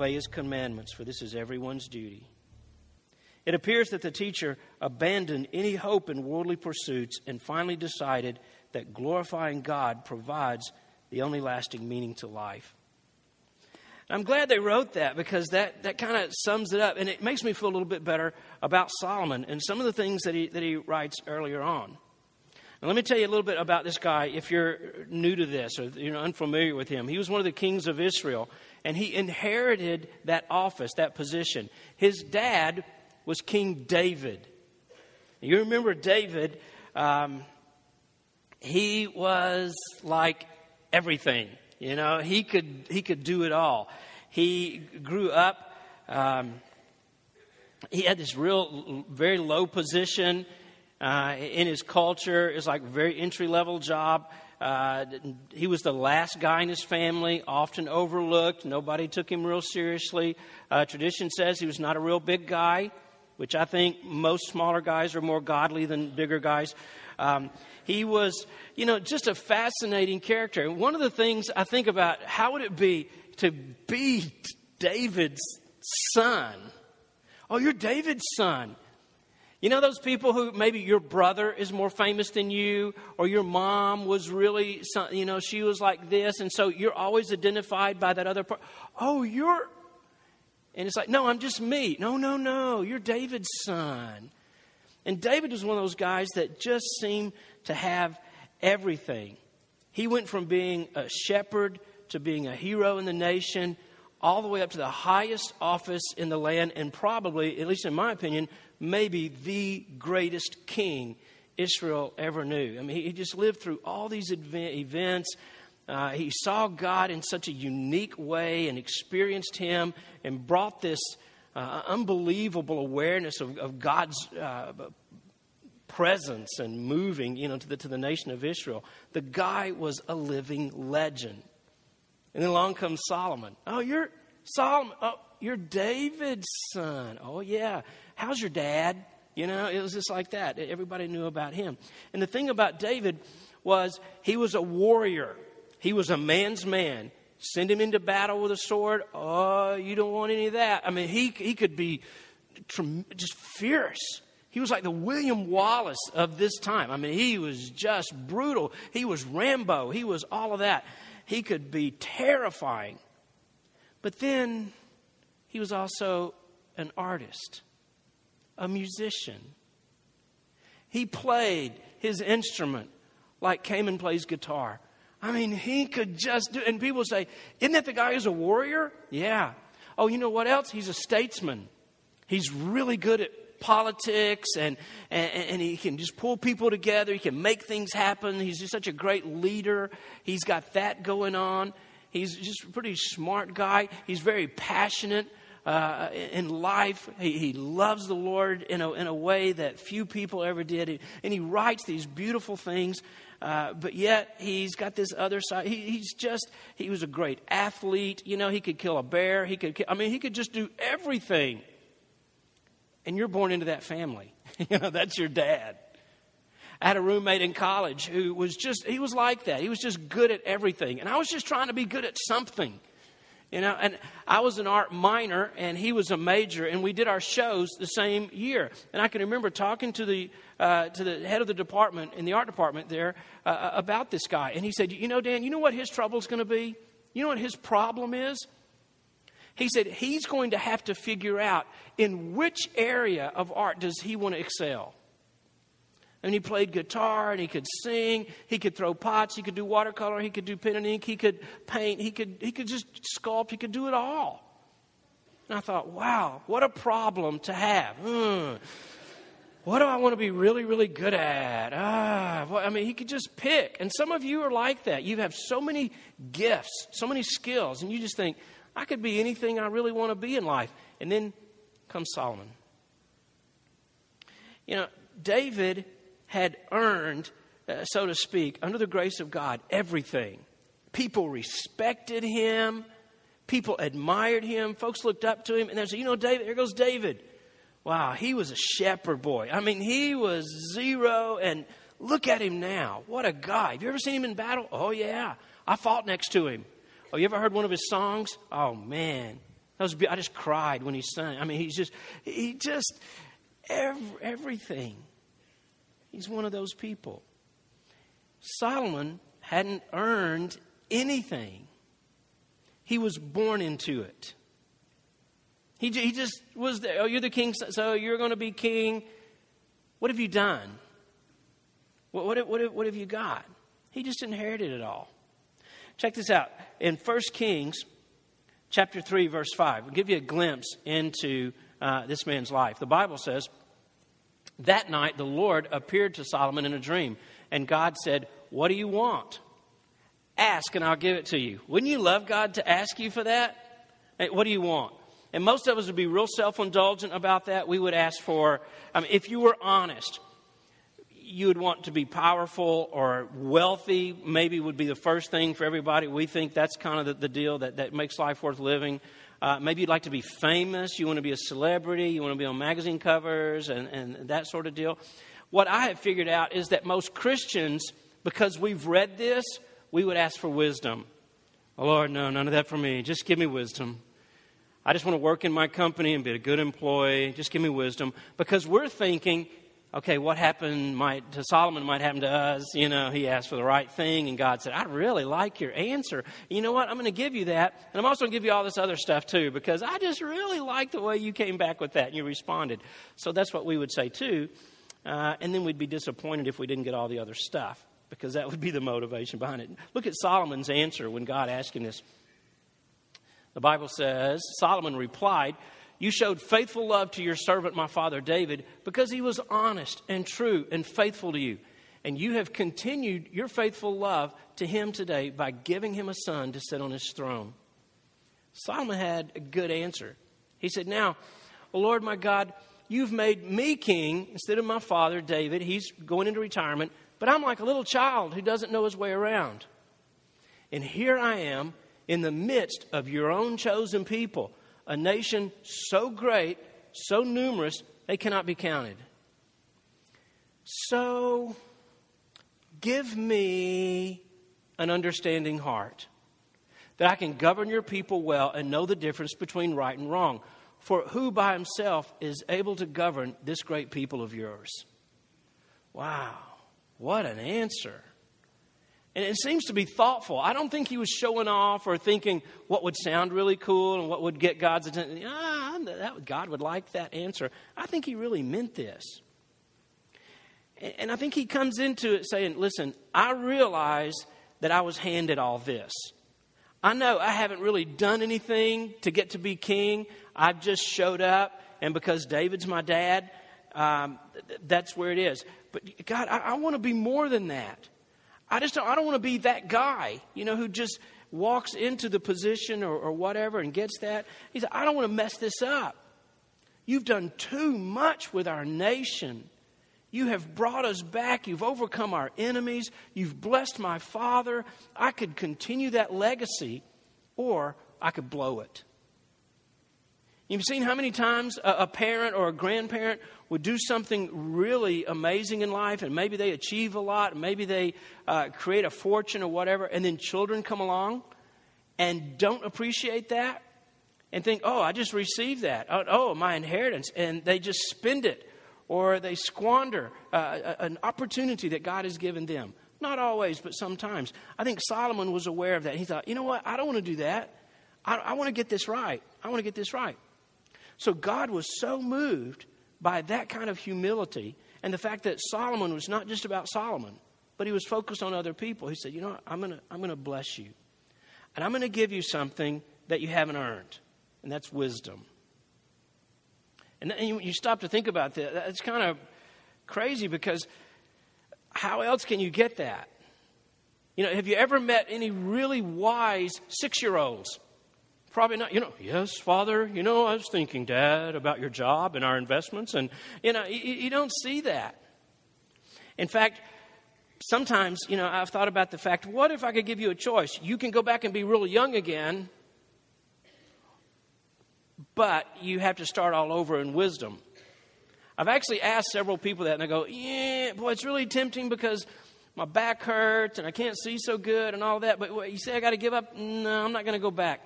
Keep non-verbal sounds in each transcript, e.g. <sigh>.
obey his commandments, for this is everyone's duty. It appears that the teacher abandoned any hope in worldly pursuits and finally decided that glorifying God provides the only lasting meaning to life. I'm glad they wrote that because that, that kind of sums it up. And it makes me feel a little bit better about Solomon and some of the things that he, that he writes earlier on. Now, let me tell you a little bit about this guy if you're new to this or you're unfamiliar with him. He was one of the kings of Israel, and he inherited that office, that position. His dad was King David. You remember David, um, he was like everything. You know, he could, he could do it all. He grew up, um, he had this real, very low position uh, in his culture. It's like very entry level job. Uh, he was the last guy in his family, often overlooked. Nobody took him real seriously. Uh, tradition says he was not a real big guy, which I think most smaller guys are more godly than bigger guys. Um, he was, you know, just a fascinating character. And one of the things I think about how would it be to be David's son? Oh, you're David's son. You know those people who maybe your brother is more famous than you, or your mom was really, you know, she was like this, and so you're always identified by that other part. Oh, you're, and it's like, no, I'm just me. No, no, no, you're David's son. And David was one of those guys that just seemed to have everything. He went from being a shepherd to being a hero in the nation, all the way up to the highest office in the land, and probably, at least in my opinion, maybe the greatest king Israel ever knew. I mean, he just lived through all these events. Uh, he saw God in such a unique way and experienced Him and brought this uh, unbelievable awareness of, of God's uh, presence and moving, you know, to the, to the nation of Israel. The guy was a living legend. And then along comes Solomon. Oh, you're Solomon. Oh, you're David's son. Oh, yeah. How's your dad? You know, it was just like that. Everybody knew about him. And the thing about David was he was a warrior, he was a man's man. Send him into battle with a sword. Oh, you don't want any of that. I mean, he, he could be just fierce. He was like the William Wallace of this time. I mean, he was just brutal. He was Rambo. He was all of that. He could be terrifying. But then he was also an artist, a musician. He played his instrument like Cayman plays guitar. I mean, he could just do and people say, Isn't that the guy who's a warrior? Yeah. Oh, you know what else? He's a statesman. He's really good at politics and, and, and, he can just pull people together. He can make things happen. He's just such a great leader. He's got that going on. He's just a pretty smart guy. He's very passionate uh, in life. He, he, loves the Lord in a, in a way that few people ever did. And he writes these beautiful things. Uh, but yet he's got this other side. He, he's just, he was a great athlete. You know, he could kill a bear. He could, I mean, he could just do everything and you're born into that family. <laughs> you know, that's your dad. I had a roommate in college who was just, he was like that. He was just good at everything. And I was just trying to be good at something. You know, and I was an art minor and he was a major, and we did our shows the same year. And I can remember talking to the, uh, to the head of the department in the art department there uh, uh about this guy. And he said, You know, Dan, you know what his trouble is going to be? You know what his problem is? He said he's going to have to figure out in which area of art does he want to excel. And he played guitar and he could sing, he could throw pots, he could do watercolor, he could do pen and ink, he could paint, he could, he could just sculpt, he could do it all. And I thought, wow, what a problem to have. Hmm. What do I want to be really, really good at? Ah, well, I mean, he could just pick. And some of you are like that. You have so many gifts, so many skills, and you just think, I could be anything I really want to be in life. And then comes Solomon. You know, David had earned, uh, so to speak, under the grace of God, everything. People respected him. People admired him. Folks looked up to him and they said, You know, David, here goes David. Wow, he was a shepherd boy. I mean, he was zero, and look at him now. What a guy. Have you ever seen him in battle? Oh, yeah. I fought next to him. Oh, you ever heard one of his songs? Oh, man. was, I just cried when he sang. I mean, he's just, he just, every, everything. He's one of those people. Solomon hadn't earned anything, he was born into it. He, he just was there. Oh, you're the king, so you're going to be king. What have you done? What, what, what, what have you got? He just inherited it all. Check this out. In 1 Kings chapter 3, verse 5, we'll give you a glimpse into uh, this man's life. The Bible says, That night the Lord appeared to Solomon in a dream, and God said, What do you want? Ask, and I'll give it to you. Wouldn't you love God to ask you for that? Hey, what do you want? And most of us would be real self indulgent about that. We would ask for, I mean, if you were honest, you would want to be powerful or wealthy, maybe would be the first thing for everybody. We think that's kind of the, the deal that, that makes life worth living. Uh, maybe you'd like to be famous. You want to be a celebrity. You want to be on magazine covers and, and that sort of deal. What I have figured out is that most Christians, because we've read this, we would ask for wisdom. Oh, Lord, no, none of that for me. Just give me wisdom. I just want to work in my company and be a good employee. Just give me wisdom. Because we're thinking, okay, what happened might, to Solomon might happen to us. You know, he asked for the right thing, and God said, I really like your answer. You know what? I'm going to give you that. And I'm also going to give you all this other stuff too, because I just really like the way you came back with that and you responded. So that's what we would say too. Uh, and then we'd be disappointed if we didn't get all the other stuff, because that would be the motivation behind it. Look at Solomon's answer when God asked him this. The Bible says, Solomon replied, You showed faithful love to your servant, my father David, because he was honest and true and faithful to you. And you have continued your faithful love to him today by giving him a son to sit on his throne. Solomon had a good answer. He said, Now, Lord my God, you've made me king instead of my father David. He's going into retirement, but I'm like a little child who doesn't know his way around. And here I am in the midst of your own chosen people, a nation so great, so numerous, they cannot be counted. So give me an understanding heart that I can govern your people well and know the difference between right and wrong. For who by himself is able to govern this great people of yours? Wow, what an answer. And it seems to be thoughtful. I don't think he was showing off or thinking what would sound really cool and what would get God's attention. Ah, that, God would like that answer. I think he really meant this. And I think he comes into it saying, listen, I realize that I was handed all this. I know I haven't really done anything to get to be king. I've just showed up, and because David's my dad, um, that's where it is. But God, I, I want to be more than that. I just don't, I don't want to be that guy, you know, who just walks into the position or, or whatever and gets that. He said, I don't want to mess this up. You've done too much with our nation. You have brought us back. You've overcome our enemies. You've blessed my father. I could continue that legacy or I could blow it. You've seen how many times a, a parent or a grandparent would do something really amazing in life, and maybe they achieve a lot, maybe they uh, create a fortune or whatever, and then children come along and don't appreciate that and think, oh, I just received that. Oh, oh my inheritance. And they just spend it or they squander uh, an opportunity that God has given them. Not always, but sometimes. I think Solomon was aware of that. He thought, you know what? I don't want to do that. I, I want to get this right. I want to get this right. So God was so moved by that kind of humility and the fact that Solomon was not just about Solomon, but he was focused on other people. He said, You know, I'm going to I'm going to bless you. And I'm going to give you something that you haven't earned, and that's wisdom. And then you stop to think about that. That's kind of crazy because how else can you get that? You know, have you ever met any really wise six year olds? Probably not. You know, yes, Father, you know, I was thinking, Dad, about your job and our investments. And, you know, you, you don't see that. In fact, sometimes, you know, I've thought about the fact what if I could give you a choice? You can go back and be real young again, but you have to start all over in wisdom. I've actually asked several people that, and they go, yeah, boy, it's really tempting because my back hurts and I can't see so good and all that. But what, you say I got to give up? No, I'm not going to go back.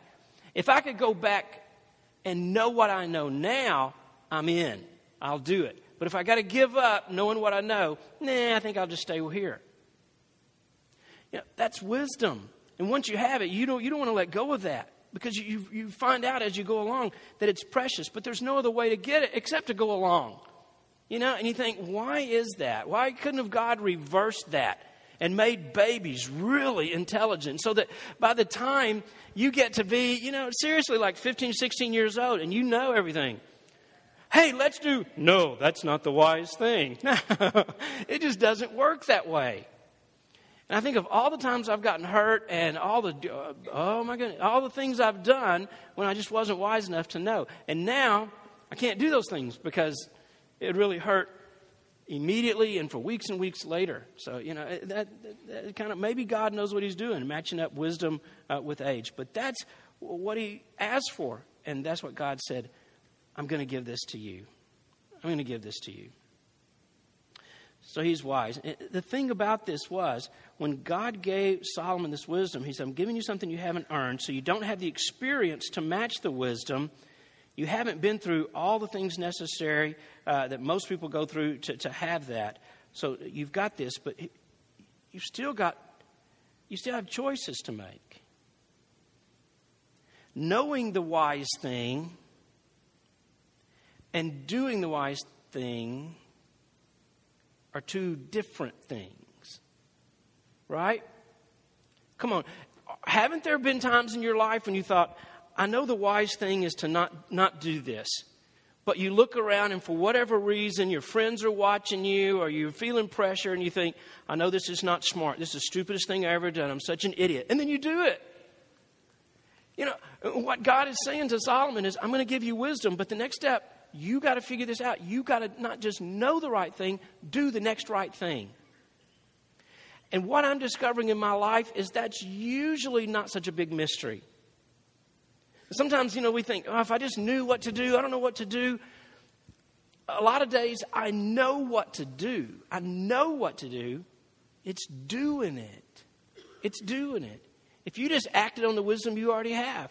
If I could go back and know what I know now, I'm in. I'll do it. But if I got to give up knowing what I know, nah, I think I'll just stay here. You know, that's wisdom. And once you have it, you don't, you don't want to let go of that because you, you find out as you go along that it's precious. But there's no other way to get it except to go along. You know, and you think, why is that? Why couldn't have God reversed that and made babies really intelligent so that by the time you get to be, you know, seriously like 15, 16 years old and you know everything? Hey, let's do. No, that's not the wise thing. <laughs> it just doesn't work that way. And I think of all the times I've gotten hurt and all the, uh, oh my goodness, all the things I've done when I just wasn't wise enough to know. And now I can't do those things because it really hurt immediately and for weeks and weeks later. So, you know, that, that, that kind of maybe God knows what He's doing, matching up wisdom uh, with age. But that's what He asked for. And that's what God said I'm going to give this to you. I'm going to give this to you. So he's wise. The thing about this was when God gave Solomon this wisdom, he said, I'm giving you something you haven't earned, so you don't have the experience to match the wisdom. You haven't been through all the things necessary uh, that most people go through to, to have that. So you've got this, but you've still got, you still have choices to make. Knowing the wise thing and doing the wise thing are two different things. Right? Come on. Haven't there been times in your life when you thought, I know the wise thing is to not, not do this. But you look around, and for whatever reason, your friends are watching you, or you're feeling pressure, and you think, I know this is not smart. This is the stupidest thing I've ever done. I'm such an idiot. And then you do it. You know, what God is saying to Solomon is, I'm going to give you wisdom, but the next step you got to figure this out. You got to not just know the right thing, do the next right thing. And what I'm discovering in my life is that's usually not such a big mystery. Sometimes, you know, we think, oh, if I just knew what to do, I don't know what to do. A lot of days, I know what to do. I know what to do. It's doing it. It's doing it. If you just acted on the wisdom you already have,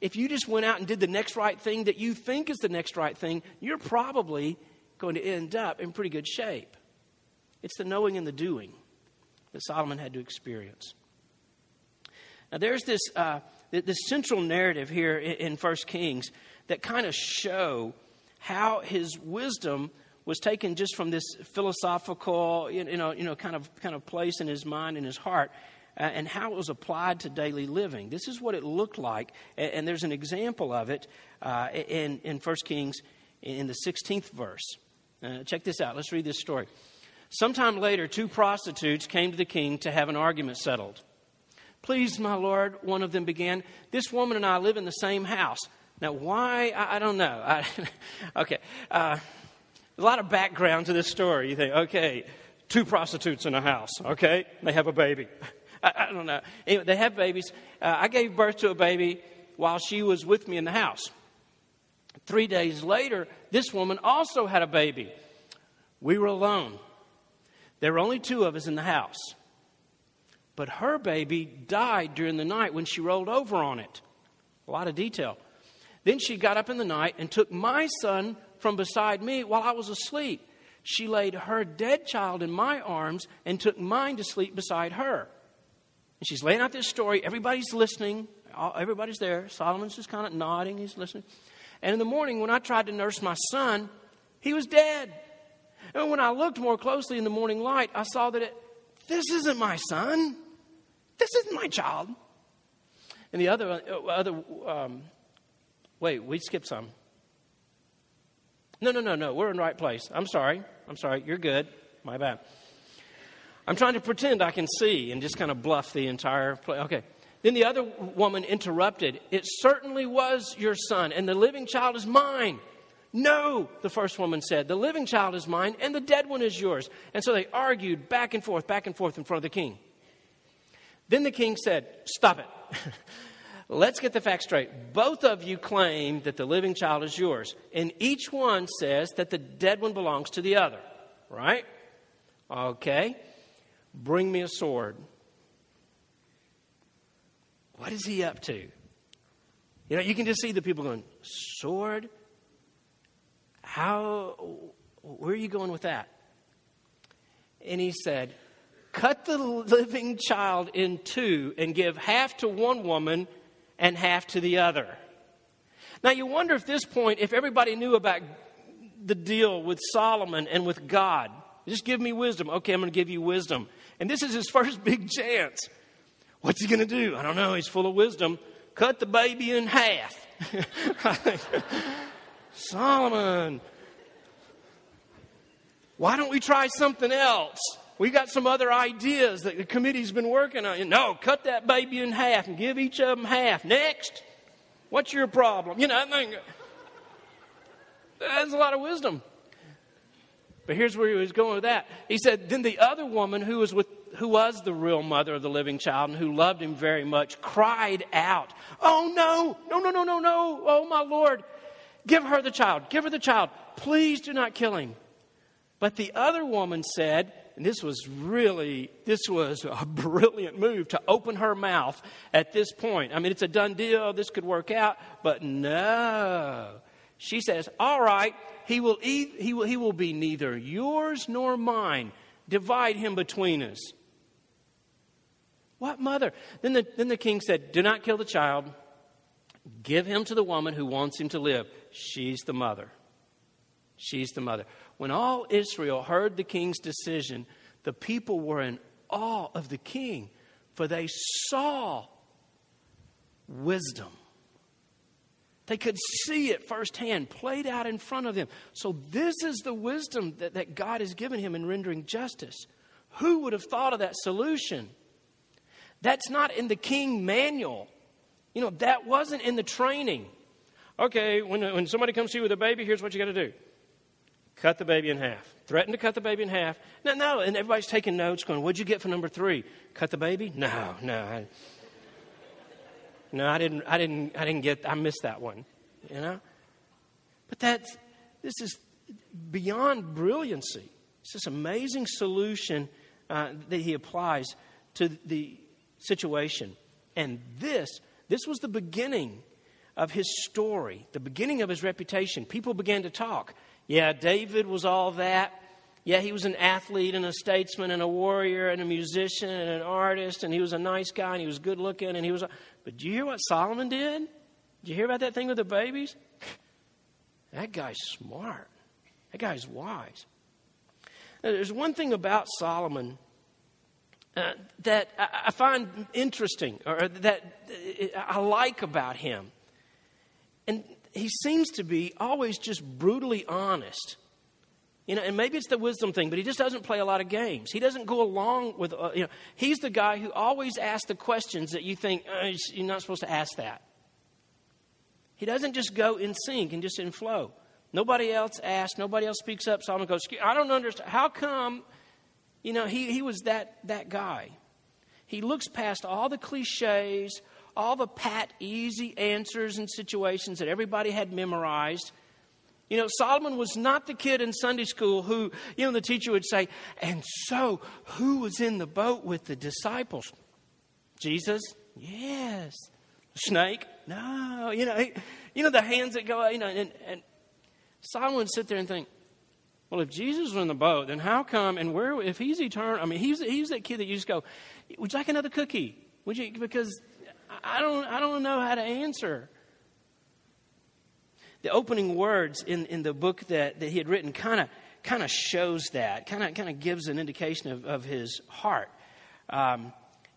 if you just went out and did the next right thing that you think is the next right thing, you're probably going to end up in pretty good shape. It's the knowing and the doing that Solomon had to experience. Now, there's this, uh, this central narrative here in, First Kings that kind of show how his wisdom was taken just from this philosophical, you know, you know, kind of kind of place in his mind and his heart, uh, and how it was applied to daily living. This is what it looked like, and, and there's an example of it uh, in, in 1 Kings in the 16th verse. Uh, check this out. Let's read this story. Sometime later, two prostitutes came to the king to have an argument settled. Please, my lord, one of them began, this woman and I live in the same house. Now, why? I, I don't know. I, <laughs> okay. Uh, a lot of background to this story. You think, okay, two prostitutes in a house, okay? They have a baby. <laughs> I, I don't know. Anyway, they have babies. Uh, I gave birth to a baby while she was with me in the house. Three days later, this woman also had a baby. We were alone. There were only two of us in the house. But her baby died during the night when she rolled over on it. A lot of detail. Then she got up in the night and took my son from beside me while I was asleep. She laid her dead child in my arms and took mine to sleep beside her. And she's laying out this story. Everybody's listening. Everybody's there. Solomon's just kind of nodding. He's listening. And in the morning, when I tried to nurse my son, he was dead. And when I looked more closely in the morning light, I saw that it, this isn't my son. This isn't my child. And the other, uh, other um, wait, we skipped some. No, no, no, no. We're in the right place. I'm sorry. I'm sorry. You're good. My bad. I'm trying to pretend I can see and just kind of bluff the entire play. Okay. Then the other woman interrupted. It certainly was your son, and the living child is mine. No, the first woman said, the living child is mine, and the dead one is yours. And so they argued back and forth, back and forth in front of the king. Then the king said, Stop it. <laughs> Let's get the facts straight. Both of you claim that the living child is yours, and each one says that the dead one belongs to the other, right? Okay. Bring me a sword. What is he up to? You know, you can just see the people going, Sword? How, where are you going with that? And he said, Cut the living child in two and give half to one woman and half to the other. Now, you wonder at this point, if everybody knew about the deal with Solomon and with God. Just give me wisdom. Okay, I'm going to give you wisdom. And this is his <laughs> first big chance. What's he going to do? I don't know. He's full of wisdom. Cut the baby in half. <laughs> Solomon, why don't we try something else? We got some other ideas that the committee's been working on. No, cut that baby in half and give each of them half. Next. What's your problem? You know, I think that's a lot of wisdom. But here's where he was going with that. He said, Then the other woman who was with who was the real mother of the living child and who loved him very much cried out, Oh no, no, no, no, no, no, oh my Lord, give her the child, give her the child, please do not kill him. But the other woman said, and this was really, this was a <laughs> brilliant move to open her mouth at this point. I mean, it's a done deal. This could work out. But no. She says, All right, he will, eat, he will, he will be neither yours nor mine. Divide him between us. What mother? Then the, then the king said, Do not kill the child. Give him to the woman who wants him to live. She's the mother. She's the mother. When all Israel heard the king's decision, the people were in awe of the king, for they saw wisdom. They could see it firsthand, played out in front of them. So, this is the wisdom that, that God has given him in rendering justice. Who would have thought of that solution? That's not in the king manual. You know, that wasn't in the training. Okay, when, when somebody comes to you with a baby, here's what you got to do cut the baby in half. Threatened to cut the baby in half. No, no, and everybody's taking notes, going, "What'd you get for number three? Cut the baby? No, no, I, no, I didn't. I didn't. I didn't get. I missed that one. You know. But that's this is beyond brilliancy. It's this amazing solution uh, that he applies to the situation, and this this was the beginning of his story, the beginning of his reputation. People began to talk. Yeah, David was all that. Yeah, he was an athlete and a statesman and a warrior and a musician and an artist, and he was a nice guy and he was good looking and he was. But do you hear what Solomon did? Did you hear about that thing with the babies? <laughs> That guy's smart. That guy's wise. Now, there's one thing about Solomon uh, that I, find interesting, or that I like about him. And he seems to be always just brutally honest. You know, and maybe it's the wisdom thing, but he just doesn't play a lot of games. He doesn't go along with, uh, you know, he's the guy who always asks the questions that you think, uh, you're not supposed to ask that. He doesn't just go in sync and just in flow. Nobody else asks, nobody else speaks up. Solomon goes, I don't understand. How come, you know, he, he was that, that guy? He looks past all the cliches, all the pat, easy answers and situations that everybody had memorized. You know, Solomon was not the kid in Sunday school who, you know, the teacher would say, and so who was in the boat with the disciples? Jesus? Yes. Snake? No. You know, you know the hands that go, you know, and, and Solomon would sit there and think, well, if Jesus was in the boat, then how come and where, if he's eternal, I mean, he's, he's that kid that you just go, would you like another cookie? Would you, because I don't, I don't know how to answer. The opening words in, in the book that, that he had written kind of kind of shows that, kind of kind of gives an indication of, of his heart. Um,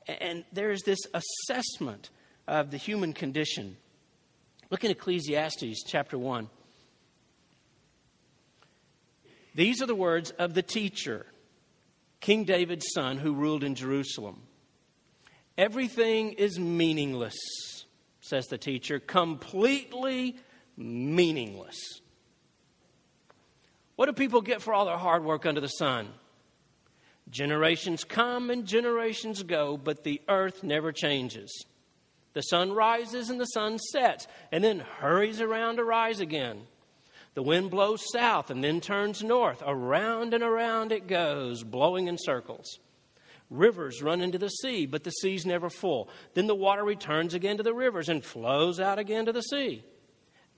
and there's this assessment of the human condition. Look in Ecclesiastes chapter 1. These are the words of the teacher, King David's son, who ruled in Jerusalem. Everything is meaningless, says the teacher, completely meaningless. What do people get for all their hard work under the sun? Generations come and generations go, but the earth never changes. The sun rises and the sun sets, and then hurries around to rise again. The wind blows south and then turns north. Around and around it goes, blowing in circles. Rivers run into the sea, but the sea's never full. Then the water returns again to the rivers and flows out again to the sea.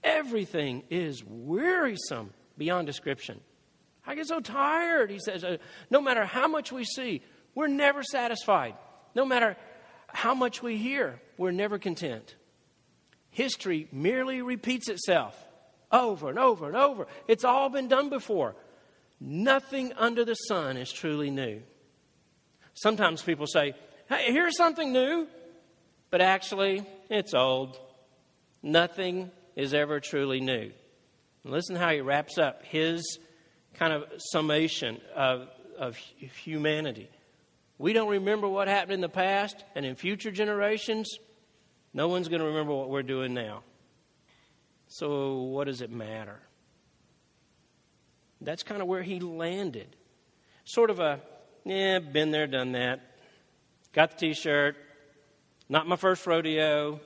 Everything is wearisome beyond description. I get so tired, he says. Uh, no matter how much we see, we're never satisfied. No matter how much we hear, we're never content. History merely repeats itself over and over and over. It's all been done before. Nothing under the sun is truly new. Sometimes people say, hey, here's something new, but actually, it's old. Nothing is ever truly new. And listen how he wraps up his kind of summation of, of humanity. We don't remember what happened in the past, and in future generations, no one's going to remember what we're doing now. So, what does it matter? That's kind of where he landed. Sort of a yeah, been there, done that. Got the t shirt. Not my first rodeo.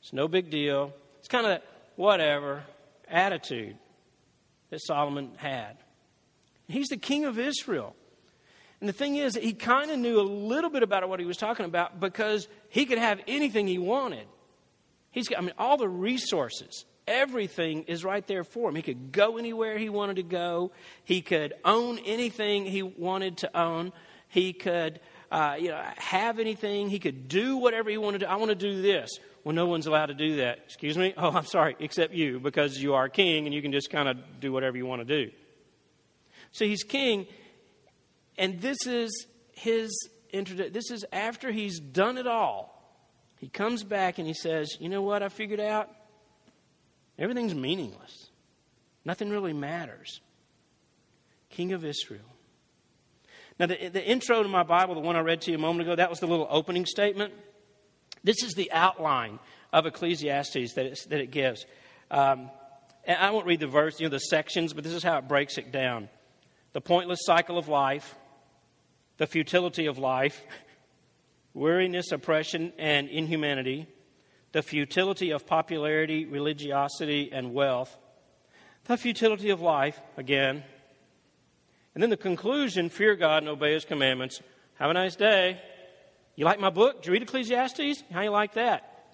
It's no big deal. It's kind of that whatever attitude that Solomon had. He's the king of Israel. And the thing is, he kind of knew a little bit about what he was talking about because he could have anything he wanted. He's got, I mean, all the resources, everything is right there for him. He could go anywhere he wanted to go. He could own anything he wanted to own. He could, uh, you know, have anything. He could do whatever he wanted to. I want to do this. Well, no one's allowed to do that. Excuse me? Oh, I'm sorry, except you, because you are king and you can just kind of do whatever you want to do. So he's king, and this is his introduction. This is after he's done it all. He comes back and he says, You know what I figured out? Everything's meaningless. Nothing really matters. King of Israel. Now, the, the intro to my Bible, the one I read to you a moment ago, that was the little opening statement. This is the outline of Ecclesiastes that, that it gives. Um, I won't read the verse, you know, the sections, but this is how it breaks it down the pointless cycle of life, the futility of life, <laughs> weariness, oppression, and inhumanity, the futility of popularity, religiosity, and wealth, the futility of life, again. And then the conclusion fear God and obey His commandments. Have a nice day. You like my book? Did you read Ecclesiastes? How you like that?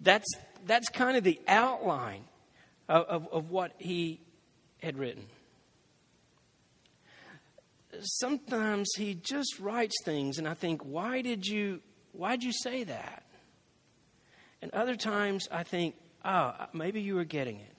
That's, that's kind of the outline of, of, of what he had written. Sometimes he just writes things, and I think, why did you, why did you say that? And other times I think, oh, maybe you were getting it.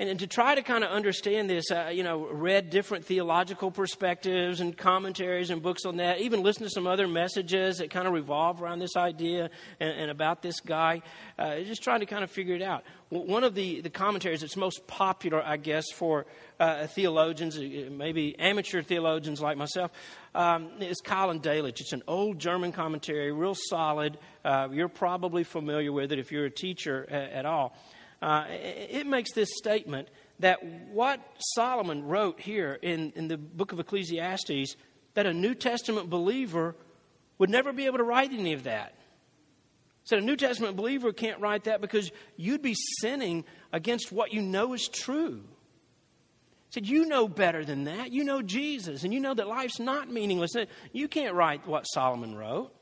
And, and to try to kind of understand this, uh, you know, read different theological perspectives and commentaries and books on that, even listen to some other messages that kind of revolve around this idea and, and about this guy, uh, just trying to kind of figure it out. One of the, the commentaries that's most popular, I guess, for uh, theologians, uh, maybe amateur theologians like myself, um, is Keil and Delitzsch. It's an old German commentary, real solid. Uh, you're probably familiar with it if you're a teacher at, at all. Uh, it makes this statement that what Solomon wrote here in, in the book of Ecclesiastes, that a New Testament believer would never be able to write any of that. So a New Testament believer can't write that because you'd be sinning against what you know is true. Said, You know better than that. You know Jesus, and you know that life's not meaningless. You can't write what Solomon wrote.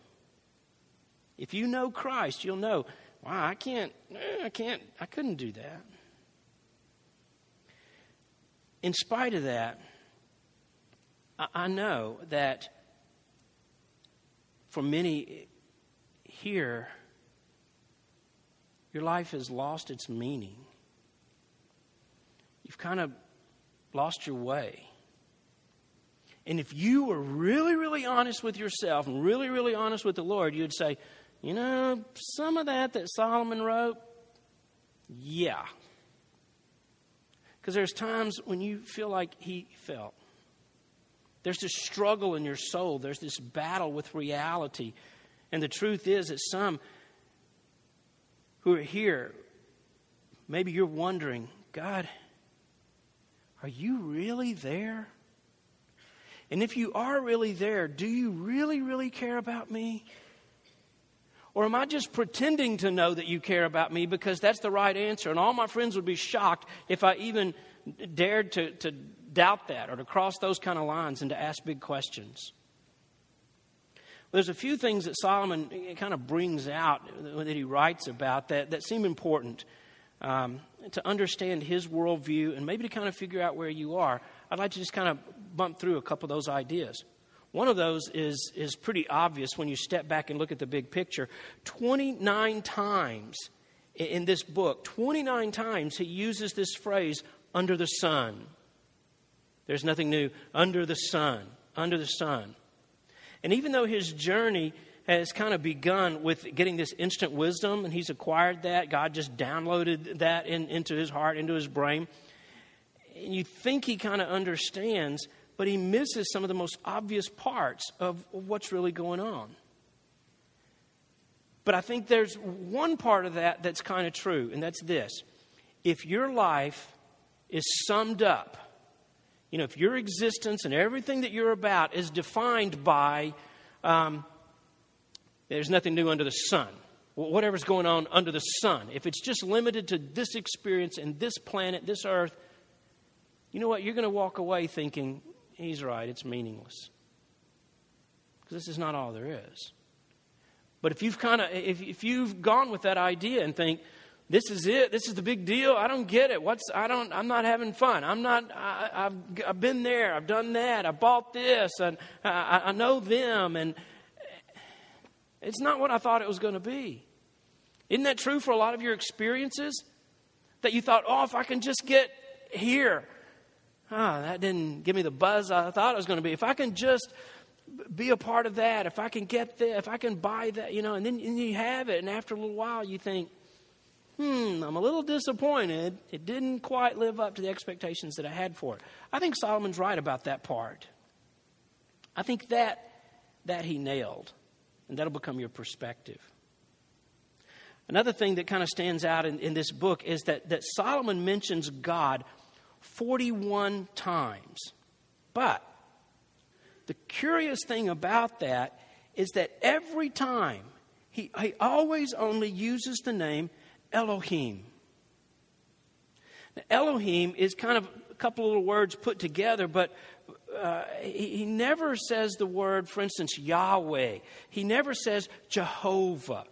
If you know Christ, you'll know wow, I can't, eh, I can't, I couldn't do that. In spite of that, I know that for many here, your life has lost its meaning. You've kind of lost your way. And if you were really, really honest with yourself and really, really honest with the Lord, you'd say, you know, some of that that Solomon wrote, yeah. Because there's times when you feel like he felt. There's this struggle in your soul, there's this battle with reality. And the truth is that some who are here, maybe you're wondering, God, are you really there? And if you are really there, do you really, really care about me? Or am I just pretending to know that you care about me because that's the right answer? And all my friends would be shocked if I even dared to, to doubt that or to cross those kind of lines and to ask big questions. There's a few things that Solomon kind of brings out that he writes about that, that seem important um, to understand his worldview and maybe to kind of figure out where you are. I'd like to just kind of bump through a couple of those ideas. One of those is, is pretty obvious when you step back and look at the big picture. 29 times in this book, 29 times he uses this phrase, under the sun. There's nothing new under the sun, under the sun. And even though his journey has kind of begun with getting this instant wisdom, and he's acquired that, God just downloaded that in, into his heart, into his brain. And you think he kind of understands, but he misses some of the most obvious parts of, what's really going on. But I think there's one part of that that's kind of true, and that's this. If your life is summed up, you know, if your existence and everything that you're about is defined by um, there's nothing new under the sun, whatever's going on under the sun, if it's just limited to this experience and this planet, this earth, you know what? You're going to walk away thinking, he's right, it's meaningless. Because this is not all there is. But if you've kind of, if, if you've gone with that idea and think, this is it, this is the big deal, I don't get it. What's, I don't, I'm not having fun. I'm not, I, have I've been there, I've done that, I bought this, and I, I know them, and it's not what I thought it was going to be. Isn't that true for a lot of your experiences? That you thought, oh, if I can just get here, ah, that didn't give me the buzz I thought it was going to be. If I can just be a part of that, if I can get that, if I can buy that, you know, and then and you have it, and after a little while you think, hmm, I'm a little disappointed. It didn't quite live up to the expectations that I had for it. I think Solomon's right about that part. I think that that he nailed, and that'll become your perspective. Another thing that kind of stands out in, in this book is that, that Solomon mentions God 41 times. But the curious thing about that is that every time he, he always only uses the name Elohim. Now, Elohim is kind of a couple of little words put together, but uh, he, he never says the word, for instance, Yahweh. He never says Jehovah.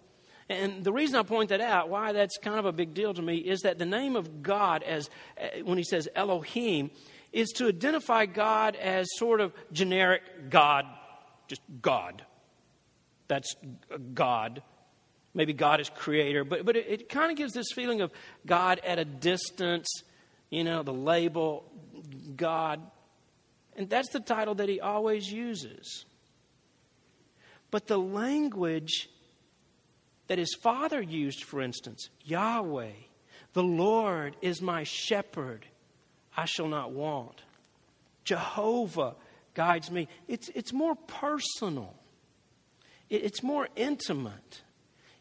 And the reason I point that out, why that's kind of a big deal to me, is that the name of God, as uh, when he says Elohim, is to identify God as sort of generic God, just God. That's God. Maybe God is creator, but, but it, it kind of gives this feeling of God at a distance, you know, the label God. And that's the title that he always uses. But the language that his father used, for instance, Yahweh, the Lord is my shepherd I shall not want. Jehovah guides me. It's, it's more personal, it, it's more intimate.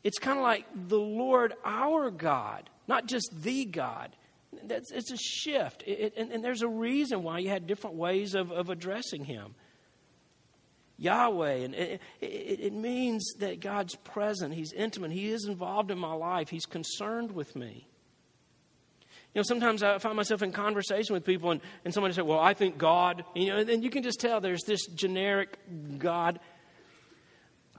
It's kind of like the Lord our God, not just the God. That's, it's a shift. It, it, and, and, there's a reason why you had different ways of, of addressing Him. Yahweh, and it, it, means that God's present. He's intimate. He is involved in my life. He's concerned with me. You know, sometimes I find myself in conversation with people and, and somebody say, Well, I think God, you know, and you can just tell there's this generic God.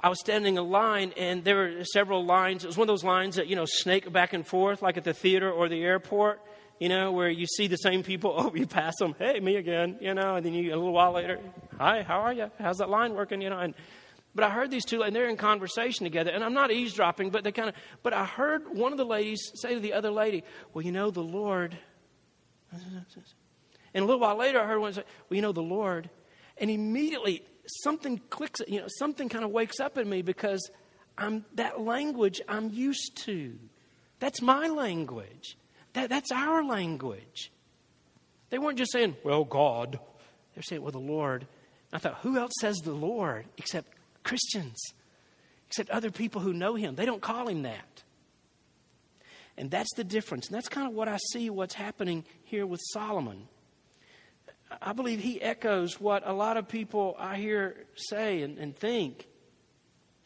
I was standing in line and there were several lines. It was one of those lines that, you know, snake back and forth like at the theater or the airport, you know, where you see the same people. <laughs> Oh, you pass them. Hey, me again, you know, and then you, a little while later, Hi, how are you? How's that line working, you know? And, but I heard these two, and they're in conversation together, and I'm not eavesdropping, but they kind of, but I heard one of the ladies say to the other lady, Well, you know, the Lord. And a little while later, I heard one say, Well, you know, the Lord. And immediately, something clicks, you know, something kind of wakes up in me because I'm, that language I'm used to. That's my language. That, that's our language. They weren't just saying, Well, God. They're saying, Well, the Lord. I thought, who else says the Lord except Christians, except other people who know him. They don't call him that. And that's the difference. And that's kind of what I see what's happening here with Solomon. I believe he echoes what a lot of people I hear say and, and think.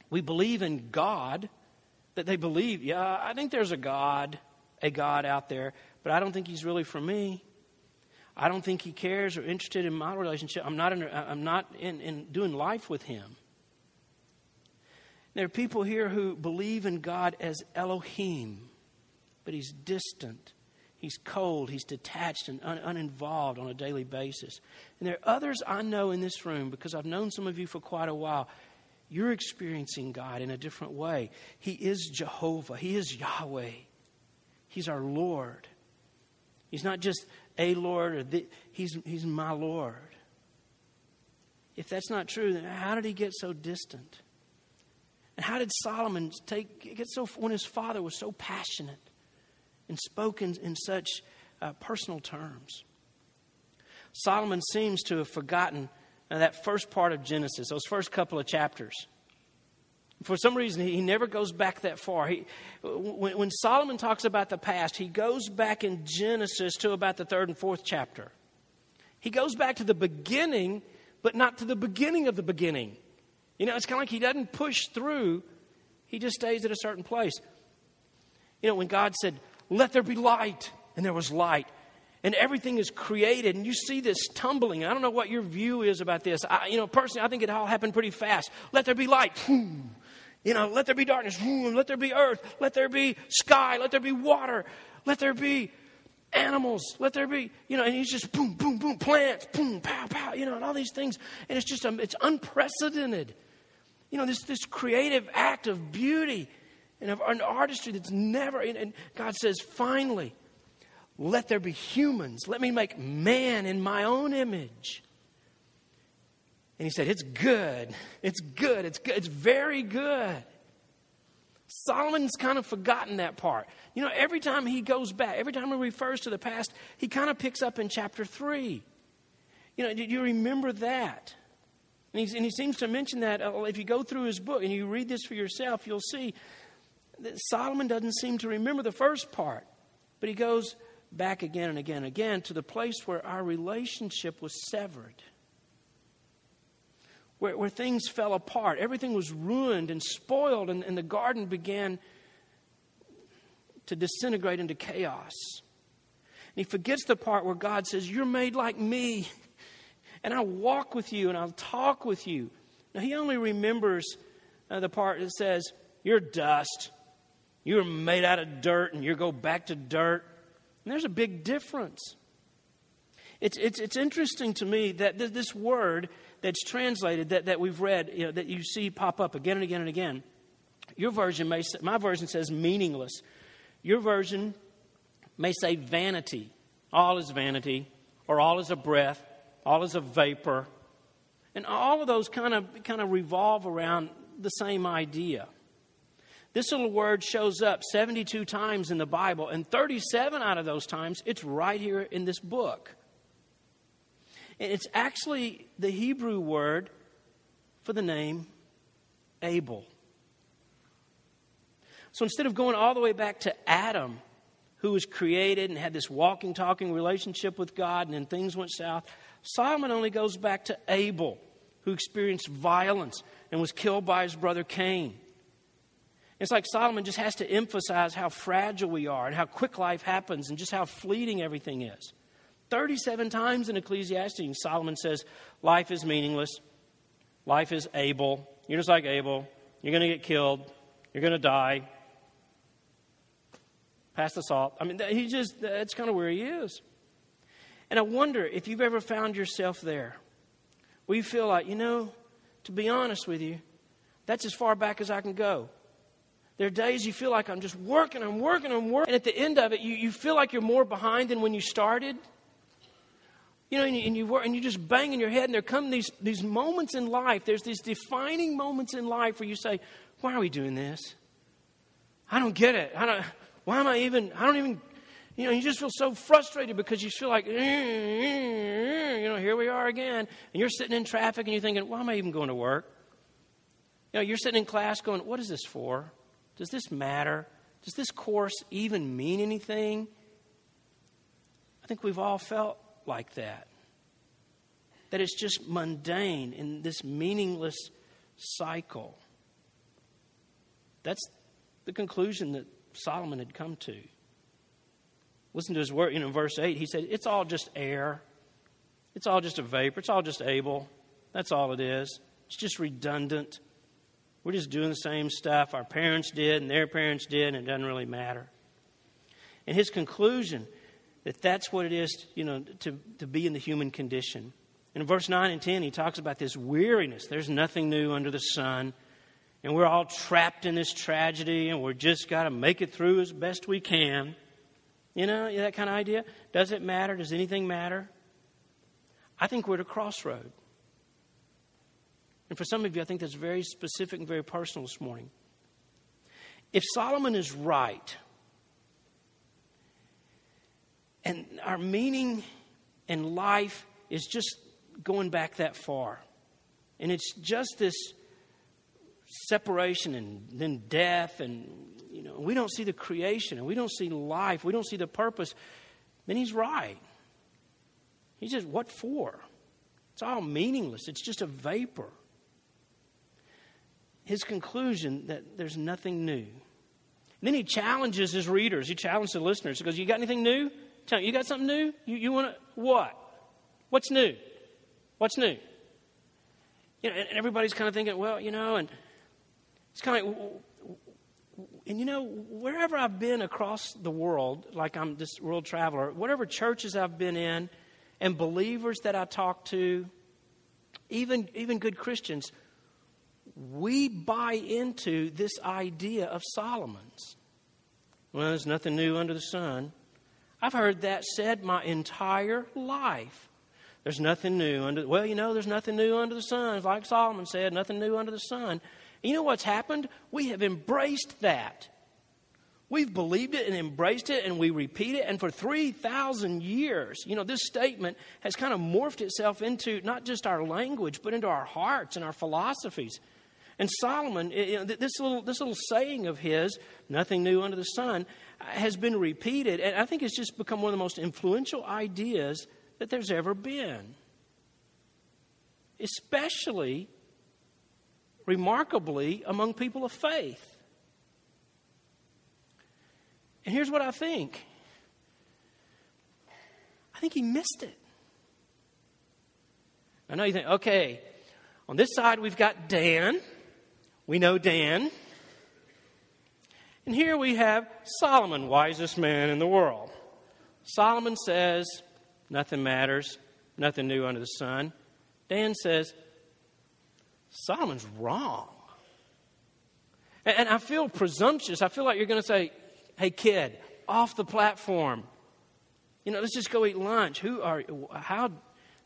We believe in God, that they believe, yeah, I think there's a God, a God out there, but I don't think he's really for me. I don't think he cares or interested in my relationship. I'm not in, I'm not in, in doing life with him. There are people here who believe in God as Elohim, but he's distant. He's cold. He's detached and un- uninvolved on a daily basis. And there are others I know in this room because I've known some of you for quite a while. You're experiencing God in a different way. He is Jehovah, He is Yahweh, He's our Lord. He's not just a Lord, or the, he's, he's my Lord. If that's not true, then how did he get so distant? And how did Solomon take, get so, when his father was so passionate and spoken in such uh, personal terms? Solomon seems to have forgotten uh, that first part of Genesis, those first couple of chapters. For some reason, he never goes back that far. He, when, when Solomon talks about the past, he goes back in Genesis to about the third and fourth chapter. He goes back to the beginning, but not to the beginning of the beginning. You know, it's kind of like he doesn't push through, he just stays at a certain place. You know, when God said, Let there be light, and there was light, and everything is created, and you see this tumbling. I don't know what your view is about this. I, you know, personally, I think it all happened pretty fast. Let there be light. <laughs> You know, let there be darkness, let there be earth, let there be sky, let there be water, let there be animals, let there be, you know, and he's just boom, boom, boom, plants, boom, pow, pow, you know, and all these things. And it's just, um, it's unprecedented. You know, this, this creative act of beauty and of an artistry that's never, and, and God says, finally, let there be humans. Let me make man in my own image. And he said, It's good. It's good. It's good. It's very good. Solomon's kind of forgotten that part. You know, every time he goes back, every time he refers to the past, he kind of picks up in chapter 3. You know, you remember that? And, and he seems to mention that uh, if you go through his book and you read this for yourself, you'll see that Solomon doesn't seem to remember the first part, but he goes back again and again and again to the place where our relationship was severed where, where things fell apart. Everything was ruined and spoiled, and, and the garden began to disintegrate into chaos. And he forgets the part where God says, You're made like me, and I'll walk with you and I'll talk with you. Now, he only remembers uh, the part that says, You're dust. You're made out of dirt, and you go back to dirt. And there's a big difference. It's, it's, it's interesting to me that this word that's translated that, that we've read, you know, that you see pop up again and again and again, your version may say, my version says meaningless. Your version may say vanity. All is vanity, or all is a breath, all is a vapor. And all of those kind of, kind of revolve around the same idea. This little word shows up 72 times in the Bible, and 37 out of those times, it's right here in this book. And it's actually the Hebrew word for the name Abel. So instead of going all the way back to Adam, who was created and had this walking, talking relationship with God, and then things went south, Solomon only goes back to Abel, who experienced violence and was killed by his brother Cain. It's like Solomon just has to emphasize how fragile we are and how quick life happens and just how fleeting everything is. 37 times in Ecclesiastes, Solomon says, Life is meaningless. Life is Abel. You're just like Abel. You're going to get killed. You're going to die. Pass the salt. I mean, he just, that's kind of where he is. And I wonder if you've ever found yourself there where you feel like, you know, to be honest with you, that's as far back as I can go. There are days you feel like I'm just working, I'm working, I'm working. And at the end of it, you, you feel like you're more behind than when you started. You know, and you, and you, and you just bang in your head, and there come these, these moments in life. There's these defining moments in life where you say, Why are we doing this? I don't get it. I don't, why am I even, I don't even, you know, you just feel so frustrated because you feel like, you know, here we are again. And you're sitting in traffic and you're thinking, why am I even going to work? You know, you're sitting in class going, what is this for? Does this matter? Does this course even mean anything? I think we've all felt like that. That it's just mundane in this meaningless cycle. That's the conclusion that Solomon had come to. Listen to his word, know, verse 8. He said, It's all just air. It's all just a vapor. It's all just Abel. That's all it is. It's just redundant. We're just doing the same stuff our parents did and their parents did, and it doesn't really matter. And his conclusion that that's what it is, you know, to, to be in the human condition. In verse 9 and 10, he talks about this weariness. There's nothing new under the sun. And we're all trapped in this tragedy, and we're just got to make it through as best we can. You know, that kind of idea? Does it matter? Does anything matter? I think we're at a crossroad. And for some of you, I think that's very specific and very personal this morning. If Solomon is right, and our meaning in life is just going back that far, and it's just this separation and then death, and you know, we don't see the creation, and we don't see life, we don't see the purpose, then he's right. he says what for? It's all meaningless, it's just a vapor his conclusion that there's nothing new. And then he challenges his readers. He challenges the listeners. He goes, You got anything new? Tell me, you got something new? You, you want to, what? What's new? What's new? You know, and everybody's kind of thinking, well, you know, and it's kind of and you know, wherever I've been across the world, like I'm this world traveler, whatever churches I've been in, and believers that I talk to, even even good Christians, we buy into this idea of Solomon's. Well, there's nothing new under the sun. I've heard that said my entire life. There's nothing new under well, you know, there's nothing new under the sun. Like Solomon said, nothing new under the sun. And you know what's happened? We have embraced that. We've believed it and embraced it, and we repeat it. And for 3,000 years, you know, this statement has kind of morphed itself into not just our language, but into our hearts and our philosophies. And Solomon, you know, this, little, this little saying of his, nothing new under the sun, has been repeated. And I think it's just become one of the most influential ideas that there's ever been. Especially, remarkably, among people of faith. And here's what I think I think he missed it. I know you think, okay, on this side we've got Dan. We know Dan. And here we have Solomon, wisest man in the world. Solomon says, nothing matters, nothing new under the sun. Dan says, Solomon's wrong. And, I feel presumptuous. I feel like you're going to say, hey, kid, off the platform. You know, let's just go eat lunch. Who are, how,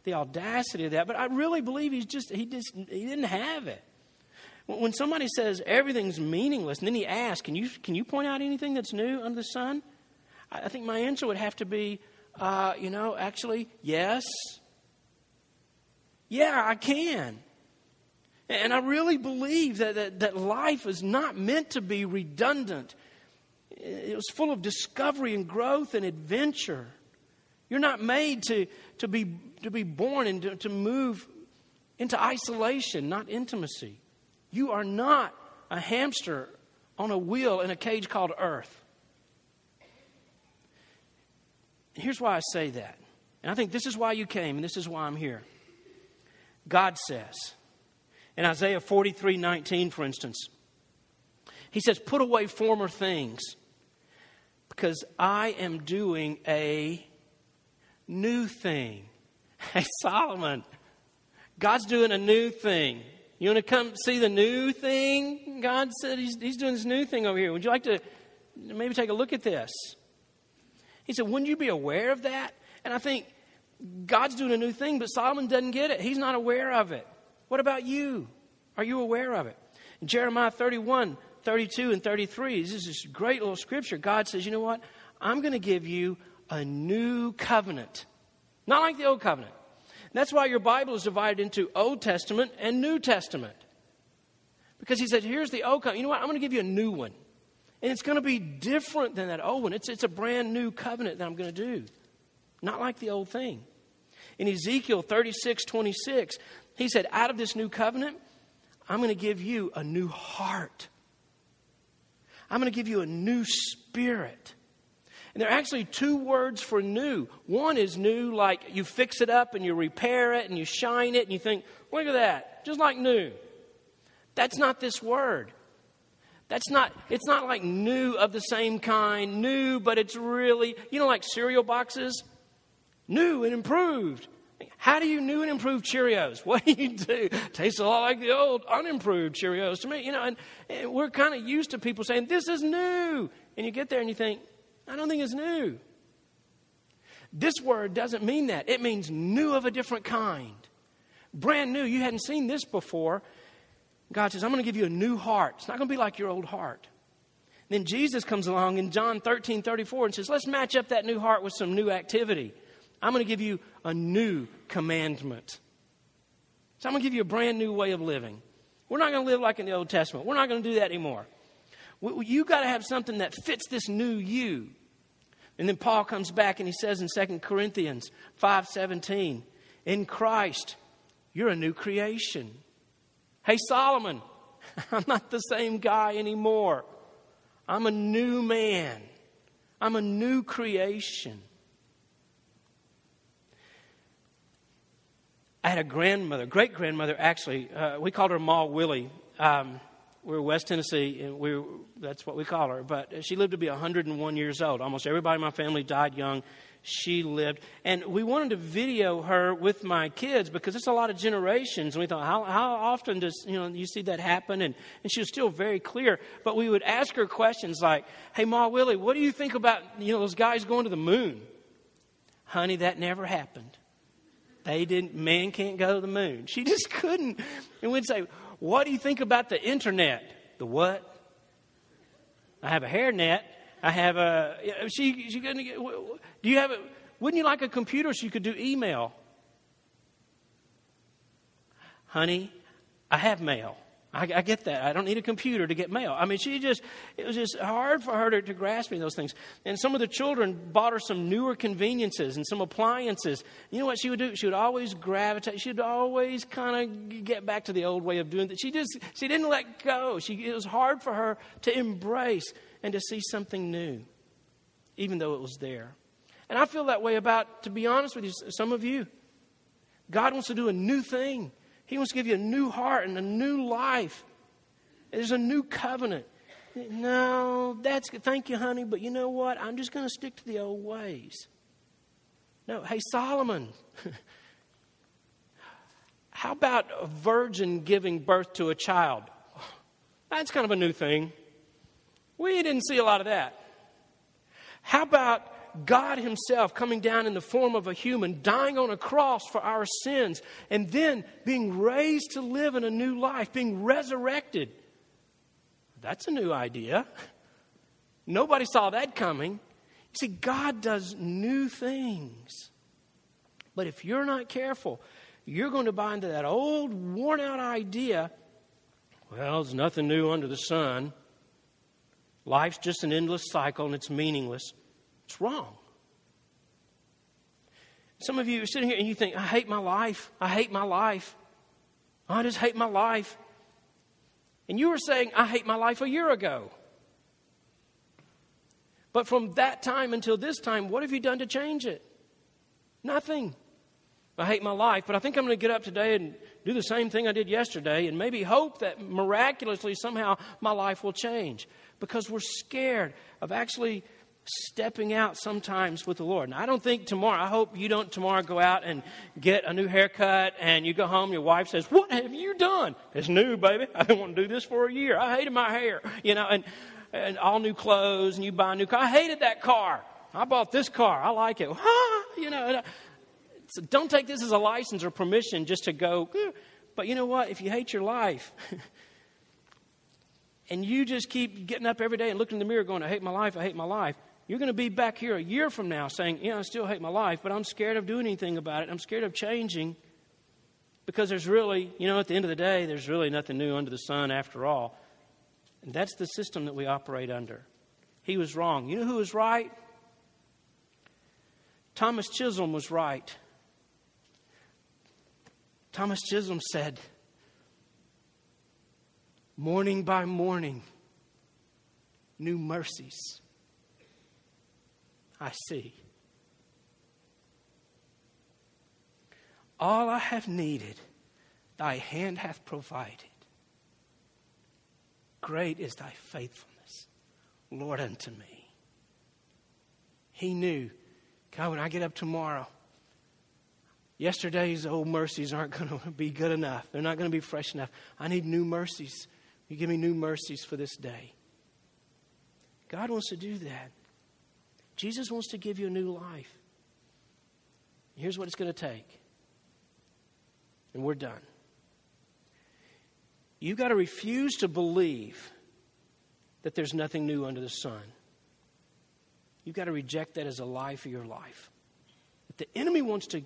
the audacity of that. But I really believe he's just, he just, he didn't have it. When somebody says everything's meaningless, and then he asks, Can you, can you point out anything that's new under the sun? I think my answer would have to be, uh, you know, actually, yes. Yeah, I can. And I really believe that, that, that life is not meant to be redundant. It was full of discovery and growth and adventure. You're not made to, to, be, to be born and to, to move into isolation, not intimacy. You are not a hamster on a wheel in a cage called earth. Here's why I say that. And I think this is why you came, and this is why I'm here. God says, in Isaiah 43 19, for instance, He says, Put away former things, because I am doing a new thing. <laughs> Hey, Solomon, God's doing a new thing. You want to come see the new thing? God said he's, he's doing this new thing over here. Would you like to maybe take a look at this? He said, Wouldn't you be aware of that? And I think God's doing a new thing, but Solomon doesn't get it. He's not aware of it. What about you? Are you aware of it? In Jeremiah 31, 32, and 33, this is this great little scripture. God says, You know what? I'm going to give you a new covenant. Not like the old covenant. That's why your Bible is divided into Old Testament and New Testament. Because he said, here's the old covenant. You know what? I'm going to give you a new one. And it's going to be different than that old one. It's, it's a brand new covenant that I'm going to do. Not like the old thing. In Ezekiel 36, 26, he said, out of this new covenant, I'm going to give you a new heart. I'm going to give you a new spirit. And there are actually two words for new. One is new, like you fix it up and you repair it and you shine it and you think, look at that, just like new. That's not this word. That's not, it's not like new of the same kind, new, but it's really, you know, like cereal boxes? New and improved. How do you new and improved Cheerios? <laughs> What do you do? Tastes a lot like the old unimproved Cheerios to me. You know, and, and we're kind of used to people saying, this is new. And you get there and you think, I don't think it's new. This word doesn't mean that. It means new of a different kind. Brand new. You hadn't seen this before. God says, I'm going to give you a new heart. It's not going to be like your old heart. Then Jesus comes along in John 13 34 and says, Let's match up that new heart with some new activity. I'm going to give you a new commandment. So I'm going to give you a brand new way of living. We're not going to live like in the Old Testament. We're not going to do that anymore. You got to have something that fits this new you. And then Paul comes back and he says in 2 Corinthians 5:17, "In Christ, you're a new creation." Hey Solomon, <laughs> I'm not the same guy anymore. I'm a new man. I'm a new creation. I had a grandmother, great grandmother, actually. Uh, we called her Ma Willie. Um, we're West Tennessee, and we that's what we call her. But she lived to be 101 years old. Almost everybody in my family died young. She lived, and we wanted to video her with my kids because it's a lot of generations. And we thought, how, how often does you know you see that happen? And, and she was still very clear. But we would ask her questions like, "Hey, Ma Willie, what do you think about you know those guys going to the moon?" Honey, that never happened. They didn't. Man can't go to the moon. She <laughs> just couldn't. And we'd say what do you think about the internet? The what? I have a hairnet. I have a. She, she couldn't get. Do you have a. Wouldn't you like a computer so you could do email? Honey, I have mail. I, I, get that. I don't need a computer to get mail. I mean, she just, it was just hard for her to, to grasp me those things. And some of the children bought her some newer conveniences and some appliances. You know what she would do? She would always gravitate. She would always kind of get back to the old way of doing things. She just, she didn't let go. She, it was hard for her to embrace and to see something new, even though it was there. And I feel that way about, to be honest with you, some of you. God wants to do a new thing. He wants to give you a new heart and a new life. There's a new covenant. No, that's good. Thank you, honey, but you know what? I'm just going to stick to the old ways. No, hey, Solomon, <laughs> how about a virgin giving birth to a child? That's kind of a new thing. We didn't see a lot of that. How about God Himself coming down in the form of a human, dying on a cross for our sins, and then being raised to live in a new life, being resurrected. That's a new idea. Nobody saw that coming. See, God does new things. But if you're not careful, you're going to buy into that old, worn out idea well, there's nothing new under the sun. Life's just an endless cycle and it's meaningless. It's wrong. Some of you are sitting here and you think, I hate my life. I hate my life. I just hate my life. And you were saying, I hate my life a year ago. But from that time until this time, what have you done to change it? Nothing. I hate my life, but I think I'm going to get up today and do the same thing I did yesterday and maybe hope that miraculously somehow my life will change because we're scared of actually stepping out sometimes with the Lord. And I don't think tomorrow, I hope you don't tomorrow go out and get a new haircut and you go home, your wife says, What have you done? It's new, baby. I didn't want to do this for a year. I hated my hair, you know, and, and all new clothes and you buy a new car. I hated that car. I bought this car. I like it. <laughs> you know, uh, so don't take this as a license or permission just to go, but you know what? If you hate your life, <laughs> and you just keep getting up every day and looking in the mirror going, I hate my life, I hate my life, you're going to be back here a year from now saying, Yeah, I still hate my life, but I'm scared of doing anything about it. I'm scared of changing because there's really, you know, at the end of the day, there's really nothing new under the sun after all. And that's the system that we operate under. He was wrong. You know who was right? Thomas Chisholm was right. Thomas Chisholm said, Morning by morning, new mercies I see. All I have needed, thy hand hath provided. Great is thy faithfulness, Lord, unto me. He knew, God, when I get up tomorrow, yesterday's old mercies aren't going <laughs> to be good enough. They're not going to be fresh enough. I need new mercies. You give me new mercies for this day. God wants to do that. Jesus wants to give you a new life. Here's what it's going to take. And we're done. You've got to refuse to believe that there's nothing new under the sun. You've got to reject that as a lie for your life. That the enemy wants to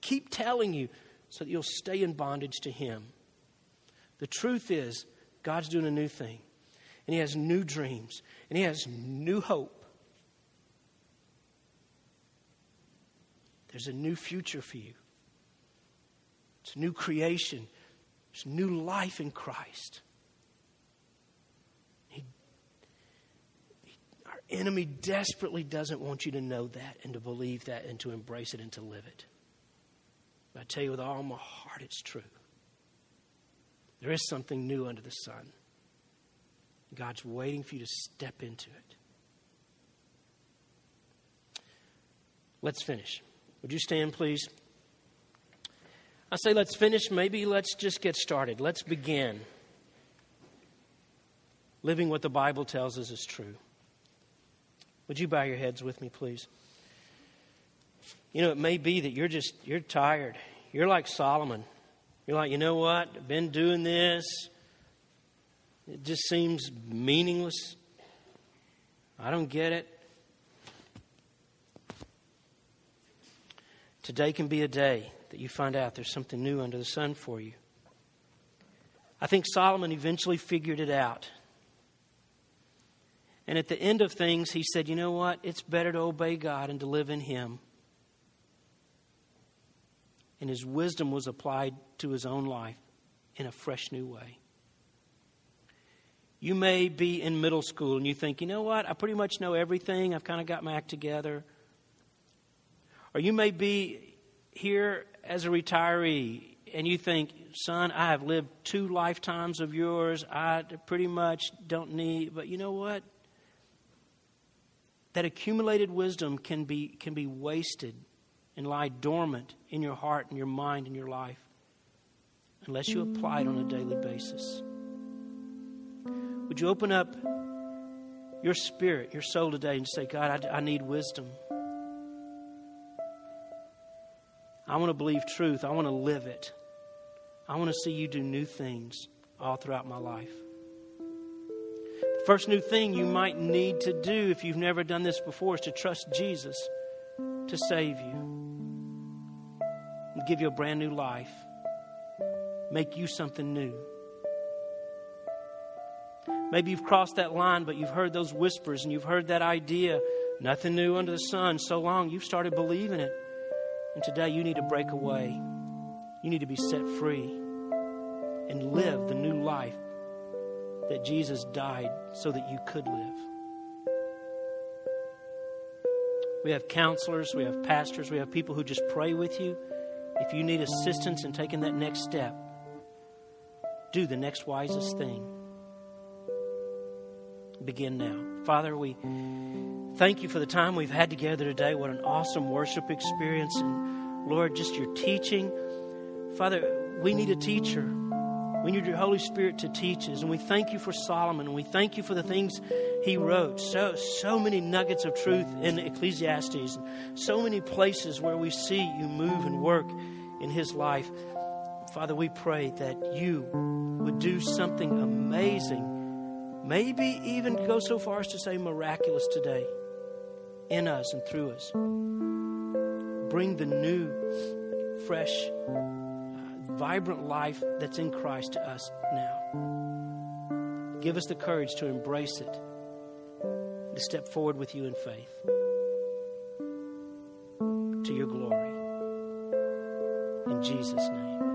keep telling you so that you'll stay in bondage to him. The truth is, God's doing a new thing, and He has new dreams, and He has new hope. There's a new future for you. It's a new creation. There's new life in Christ. He, he, our enemy desperately doesn't want you to know that and to believe that and to embrace it and to live it. But I tell you with all my heart, it's true. There is something new under the sun. God's waiting for you to step into it. Let's finish. Would you stand, please? I say let's finish. Maybe let's just get started. Let's begin living what the Bible tells us is true. Would you bow your heads with me, please? You know, it may be that you're just you're tired. You're like Solomon. You're like, you know what? I've been doing this. It just seems meaningless. I don't get it. Today can be a day that you find out there's something new under the sun for you. I think Solomon eventually figured it out. And at the end of things, he said, You know what? It's better to obey God and to live in Him and his wisdom was applied to his own life in a fresh new way. You may be in middle school and you think, you know what, I pretty much know everything, I've kind of got my act together. Or you may be here as a retiree and you think, son, I have lived two lifetimes of yours, I pretty much don't need, but you know what? That accumulated wisdom can be, can be wasted and lie dormant in your heart and your mind and your life unless you apply it on a daily basis. Would you open up your spirit, your soul today, and say, God, I, I need wisdom. I want to believe truth. I want to live it. I want to see you do new things all throughout my life. The first new thing you might need to do if you've never done this before is to trust Jesus to save you and give you a brand new life, make you something new. Maybe you've crossed that line, but you've heard those whispers and you've heard that idea nothing new under the sun so long, you've started believing it. And today you need to break away. You need to be set free and live the new life that Jesus died so that you could live. We have counselors, we have pastors, we have people who just pray with you. If you need assistance in taking that next step, do the next wisest thing. Begin now. Father, we thank you for the time we've had together today. What an awesome worship experience. And Lord, just your teaching. Father, we need a teacher. We need your Holy Spirit to teach us. And we thank you for Solomon. And we thank you for the things he wrote. So, so many nuggets of truth in Ecclesiastes. So many places where we see you move and work in his life. Father, we pray that you would do something amazing, maybe even go so far as to say miraculous today in us and through us. Bring the new, fresh, uh, vibrant life that's in Christ to us now. Give us the courage to embrace it, to step forward with you in faith to your glory. In Jesus' name.